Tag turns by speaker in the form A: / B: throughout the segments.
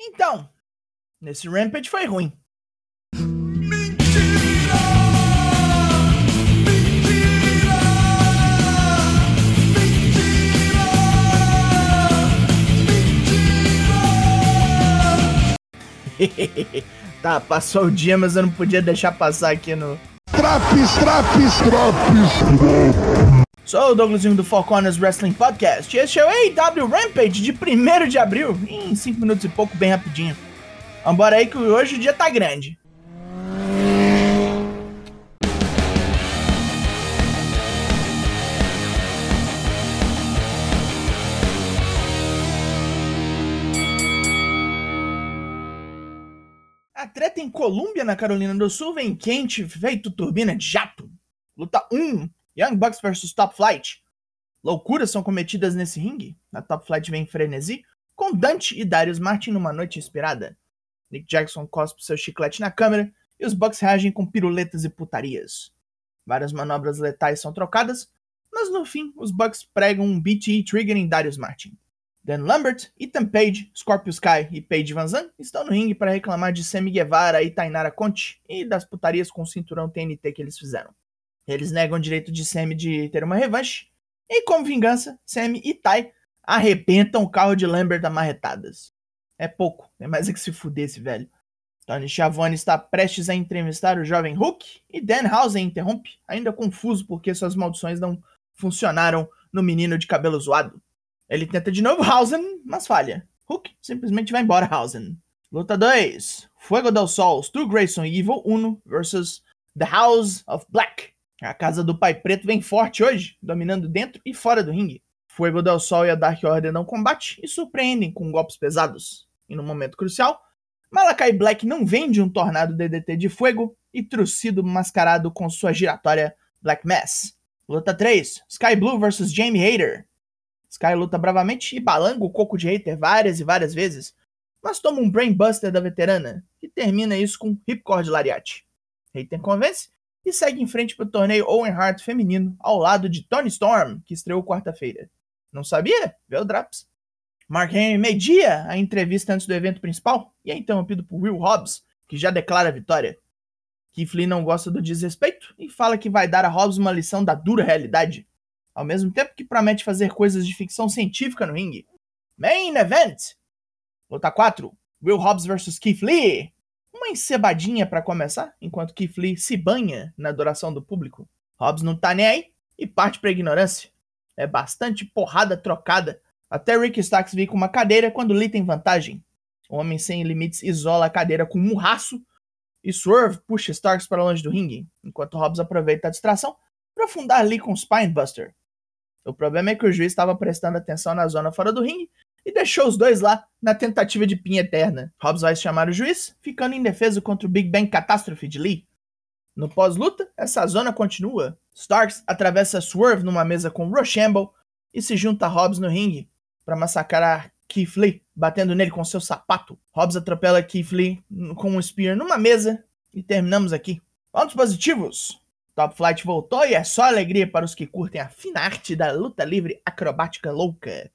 A: Então, nesse Rampage foi ruim. tá, passou o dia, mas eu não podia deixar passar aqui no.
B: Traps, traps, traps!
A: Sou o Douglasinho do Four Corners Wrestling Podcast e este é o AW Rampage de 1 de abril, em 5 minutos e pouco, bem rapidinho. Vambora aí que hoje o dia tá grande. A treta em Colômbia, na Carolina do Sul, vem quente, feito turbina de jato. Luta 1, Young Bucks vs Top Flight. Loucuras são cometidas nesse ringue. A Top Flight vem em frenesi, com Dante e Darius Martin numa noite inspirada. Nick Jackson cospe seu chiclete na câmera e os Bucks reagem com piruletas e putarias. Várias manobras letais são trocadas, mas no fim os Bucks pregam um BTE trigger em Darius Martin. Dan Lambert, Ethan Page, Scorpio Sky e Paige Van Zandt estão no ringue para reclamar de Sammy Guevara e Tainara Conte e das putarias com o cinturão TNT que eles fizeram. Eles negam o direito de Sammy de ter uma revanche, e como vingança, Sammy e Tai arrebentam o carro de Lambert a marretadas. É pouco, é mais é que se fuder esse velho. Tony Schiavone está prestes a entrevistar o jovem Hulk e Danhausen interrompe, ainda confuso porque suas maldições não funcionaram no menino de cabelo zoado. Ele tenta de novo Hausen, mas falha. Hook simplesmente vai embora Hausen. Luta 2. Fuego del Sol, Stu Grayson e Evil Uno versus The House of Black. A casa do Pai Preto vem forte hoje, dominando dentro e fora do ringue. Fuego del Sol e a Dark Order não combate e surpreendem com golpes pesados. E no momento crucial, Malakai Black não vende um tornado DDT de fogo e Trucido mascarado com sua giratória Black Mass. Luta 3. Sky Blue vs Jamie Hater. Sky luta bravamente e balanga o coco de hater várias e várias vezes, mas toma um brainbuster da veterana, que termina isso com Ripcord Lariat. Hater convence e segue em frente para o torneio Owen Hart feminino, ao lado de Tony Storm, que estreou quarta-feira. Não sabia? Vê o Draps. Mark Henry media a entrevista antes do evento principal e é interrompido por Will Hobbs, que já declara a vitória. Keith Lee não gosta do desrespeito e fala que vai dar a Hobbs uma lição da dura realidade ao mesmo tempo que promete fazer coisas de ficção científica no ringue. Main Event! Luta 4: Will Hobbs vs Keith Lee. Uma encebadinha para começar, enquanto Lee se banha na adoração do público. Hobbs não tá nem aí e parte pra ignorância. É bastante porrada trocada, até Rick Starks vir com uma cadeira quando Lee tem vantagem. O Homem Sem Limites isola a cadeira com um murraço e Swerve puxa Starks para longe do ringue, enquanto Hobbs aproveita a distração para afundar Lee com Spinebuster. O problema é que o juiz estava prestando atenção na zona fora do ringue e deixou os dois lá na tentativa de pinha eterna. Hobbs vai chamar o juiz, ficando indefeso contra o Big Bang Catástrofe de Lee. No pós-luta, essa zona continua. Starks atravessa Swerve numa mesa com Rochambeau e se junta a Hobbs no ringue para massacrar Keith Lee, batendo nele com seu sapato. Hobbs atropela Keith Lee com um spear numa mesa e terminamos aqui. Pontos positivos. Top Flight voltou e é só alegria para os que curtem a fina arte da luta livre acrobática louca.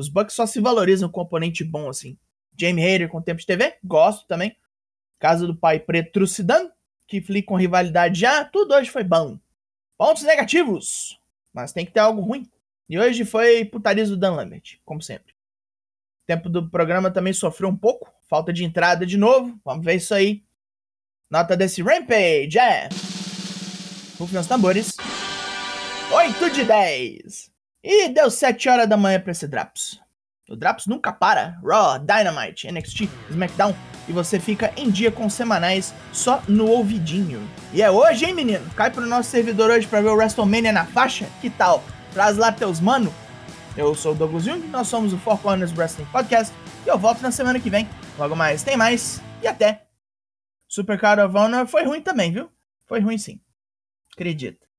A: Os Bucks só se valorizam com componente bom assim. Jamie Hayter com tempo de TV, gosto também. Casa do pai preto que Lee com rivalidade já, tudo hoje foi bom. Pontos negativos, mas tem que ter algo ruim. E hoje foi putaria do Dan Lambert, como sempre. O tempo do programa também sofreu um pouco, falta de entrada de novo, vamos ver isso aí. Nota desse Rampage, é... Rufem os tambores. 8 de 10. E deu 7 horas da manhã pra esse Draps. O Draps nunca para. Raw, Dynamite, NXT, SmackDown. E você fica em dia com semanais só no ouvidinho. E é hoje, hein, menino? Cai pro nosso servidor hoje pra ver o WrestleMania na faixa? Que tal? Traz lá teus mano. Eu sou o Douglas Jung, nós somos o Four Corners Wrestling Podcast. E eu volto na semana que vem. Logo mais, tem mais. E até. Super Card of Honor foi ruim também, viu? Foi ruim sim. Acredita.